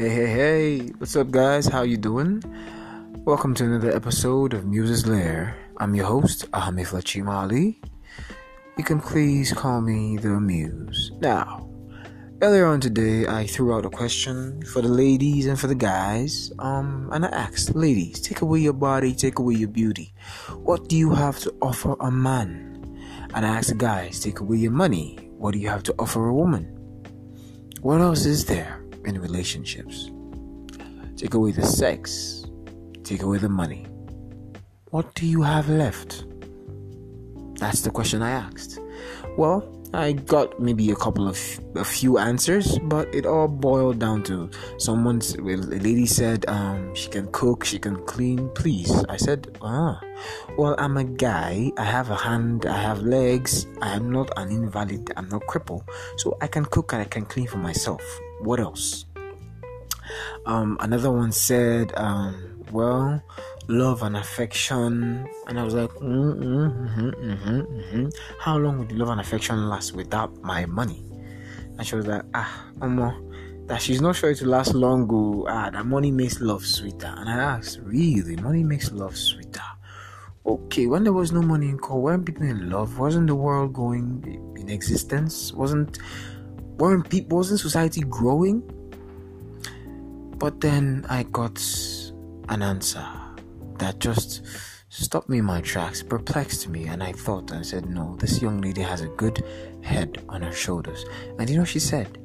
Hey, hey, hey! What's up, guys? How you doing? Welcome to another episode of Muse's Lair. I'm your host, Ahmed Flachimali. You can please call me the Muse. Now, earlier on today, I threw out a question for the ladies and for the guys. Um, and I asked, ladies, take away your body, take away your beauty. What do you have to offer a man? And I asked the guys, take away your money. What do you have to offer a woman? What else is there? In relationships. Take away the sex, take away the money. What do you have left? That's the question I asked. Well, I got maybe a couple of a few answers, but it all boiled down to someone's. A lady said um, she can cook, she can clean. Please, I said, ah, well, I'm a guy. I have a hand, I have legs. I am not an invalid. I'm not crippled, so I can cook and I can clean for myself. What else? Um, another one said, um, well, love and affection. And I was like, mm-hmm, mm-hmm, mm-hmm, how long would love and affection last without my money? And she was like, ah, Mama, that she's not sure it will last long. Go, ah, that money makes love sweeter. And I asked, really, money makes love sweeter? Okay, when there was no money in court, weren't people in love? Wasn't the world going in existence? Wasn't weren't people wasn't society growing? But then I got an answer that just stopped me in my tracks, perplexed me, and I thought and said, No, this young lady has a good head on her shoulders. And you know she said?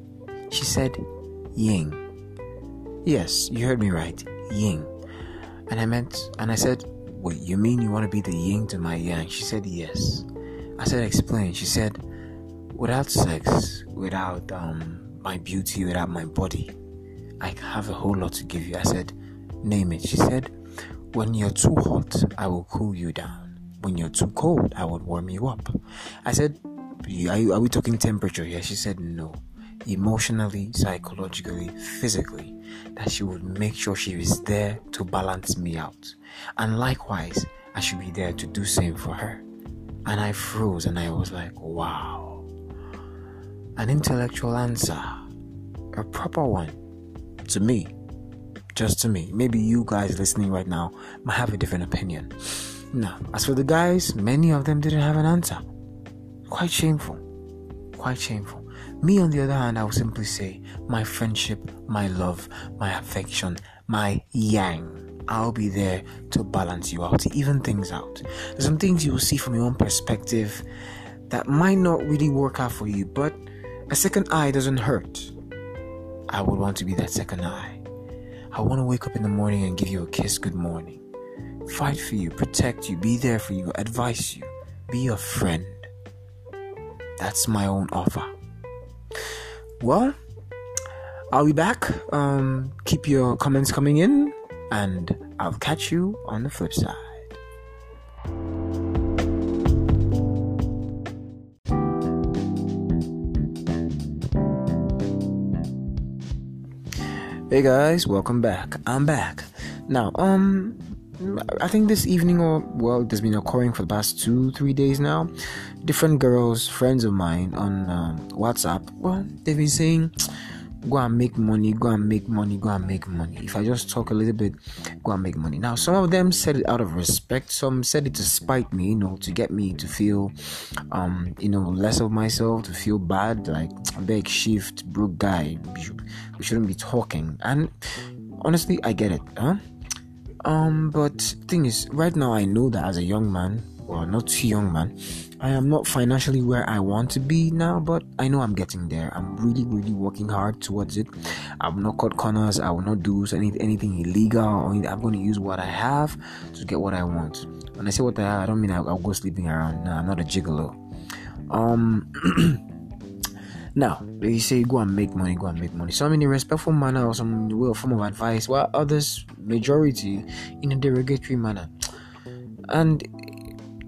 She said, Ying. Yes, you heard me right, Ying. And I meant, and I said, Wait, you mean you want to be the Ying to my yang? She said, Yes. I said, Explain. She said, Without sex, without um, my beauty, without my body, I have a whole lot to give you. I said, Name it. She said, When you're too hot, I will cool you down. When you're too cold, I will warm you up. I said, Are, you, are we talking temperature here? She said, No. Emotionally, psychologically, physically, that she would make sure she is there to balance me out. And likewise, I should be there to do same for her. And I froze and I was like, wow. An intellectual answer. A proper one to me, just to me. Maybe you guys listening right now might have a different opinion. Now, as for the guys, many of them didn't have an answer. Quite shameful. Quite shameful. Me, on the other hand, I will simply say my friendship, my love, my affection, my yang. I'll be there to balance you out, to even things out. There's some things you will see from your own perspective that might not really work out for you, but a second eye doesn't hurt. I would want to be that second eye. I want to wake up in the morning and give you a kiss good morning. Fight for you, protect you, be there for you, advise you, be a friend. That's my own offer. Well, I'll be back. Um, keep your comments coming in, and I'll catch you on the flip side. Hey guys, welcome back. I'm back. Now, um, I think this evening, or well, there's been occurring for the past two, three days now. Different girls, friends of mine on um, WhatsApp, well, they've been saying, go and make money, go and make money, go and make money. If I just talk a little bit, go and make money. Now, some of them said it out of respect, some said it to spite me, you know, to get me to feel, um, you know, less of myself, to feel bad, like big shift, broke guy we shouldn't be talking. And honestly, I get it, huh? Um, but thing is, right now I know that as a young man, well, not too young man, I am not financially where I want to be now, but I know I'm getting there. I'm really, really working hard towards it. I will not cut corners. I will not do any, anything illegal. I'm going to use what I have to get what I want. When I say what I have, I don't mean I'll, I'll go sleeping around. No, I'm not a gigolo. Um. Now, they say go and make money, go and make money. Some in a respectful manner or some way or form of advice, while others, majority, in a derogatory manner. And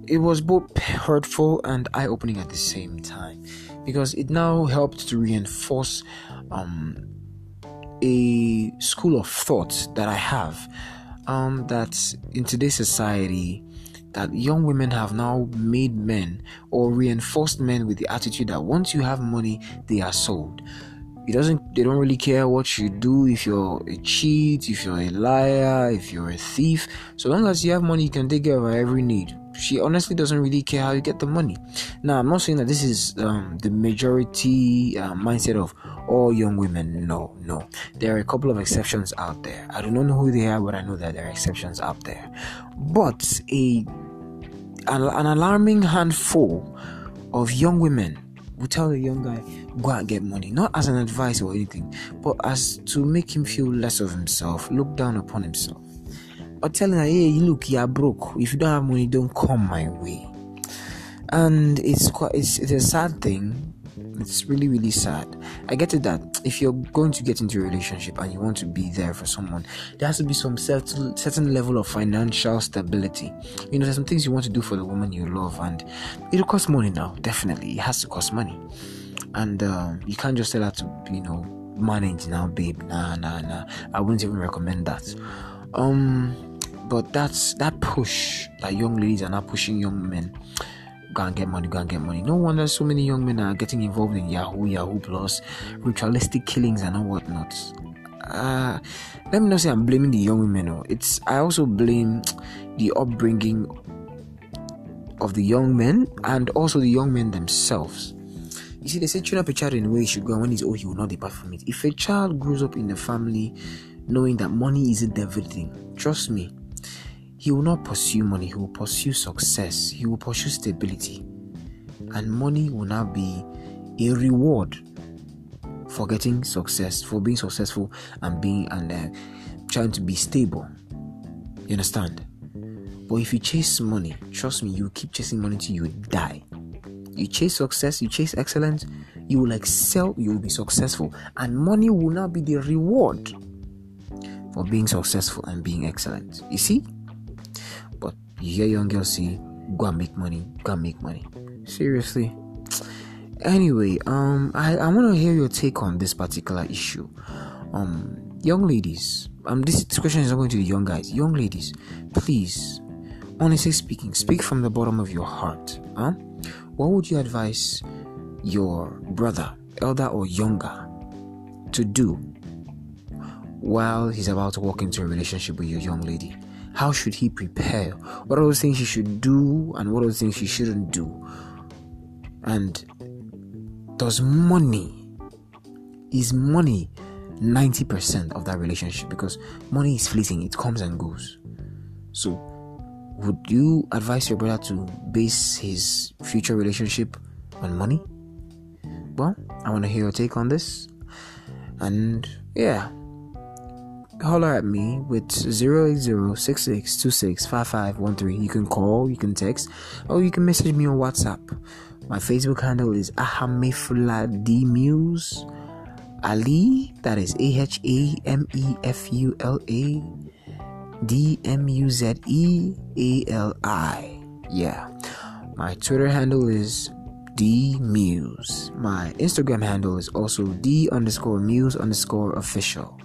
it was both hurtful and eye opening at the same time because it now helped to reinforce um, a school of thought that I have um, that in today's society, that young women have now made men or reinforced men with the attitude that once you have money, they are sold. it doesn't they don't really care what you do if you're a cheat if you're a liar if you're a thief so long as you have money you can take care of every need she honestly doesn't really care how you get the money. Now i'm not saying that this is um, the majority uh, mindset of all young women. No no. There are a couple of exceptions out there. I do not know who they are but i know that there are exceptions out there. But a an, an alarming handful of young women will tell a young guy go out and get money. Not as an advice or anything but as to make him feel less of himself look down upon himself or telling her hey look you're broke. If you don't have money don't come my way. And it's quite it's, it's a sad thing. It's really really sad. I get it that if you're going to get into a relationship and you want to be there for someone there has to be some certain certain level of financial stability. You know there's some things you want to do for the woman you love and it'll cost money now definitely. It has to cost money. And uh, you can't just tell her to you know manage now babe. Nah nah nah. I wouldn't even recommend that. Um but that's that push that young ladies are now pushing young men go and get money, go and get money. No wonder so many young men are getting involved in Yahoo, Yahoo Plus, ritualistic killings and all whatnot. Uh, let me not say I'm blaming the young women. No. It's I also blame the upbringing of the young men and also the young men themselves. You see, they say train up a child in the way he should go, and when he's old, he will not depart from it. If a child grows up in a family knowing that money isn't everything, trust me, he will not pursue money, he will pursue success, he will pursue stability. And money will now be a reward for getting success, for being successful and being and uh, trying to be stable. You understand? But if you chase money, trust me, you keep chasing money till you die. You chase success, you chase excellence, you will excel, you will be successful, and money will now be the reward for being successful and being excellent. You see? You hear young girls say, go and make money, go and make money. Seriously. Anyway, um, I, I want to hear your take on this particular issue. Um, young ladies, um, this, question is not going to the young guys. Young ladies, please, honestly speaking, speak from the bottom of your heart. Huh? What would you advise your brother, elder or younger, to do while he's about to walk into a relationship with your young lady? How should he prepare? What are those things he should do and what are those things he shouldn't do? And does money is money 90% of that relationship because money is fleeting, it comes and goes. So would you advise your brother to base his future relationship on money? Well, I want to hear your take on this. And yeah, holler at me with 08066265513. You can call, you can text, or you can message me on WhatsApp. My Facebook handle is Ahamefula D Muse Ali. That is A H A M E F U L A D M U Z E A L I. Yeah. My Twitter handle is D Muse. My Instagram handle is also D underscore Muse underscore official.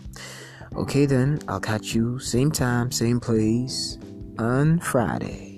Okay, then I'll catch you same time, same place on Friday.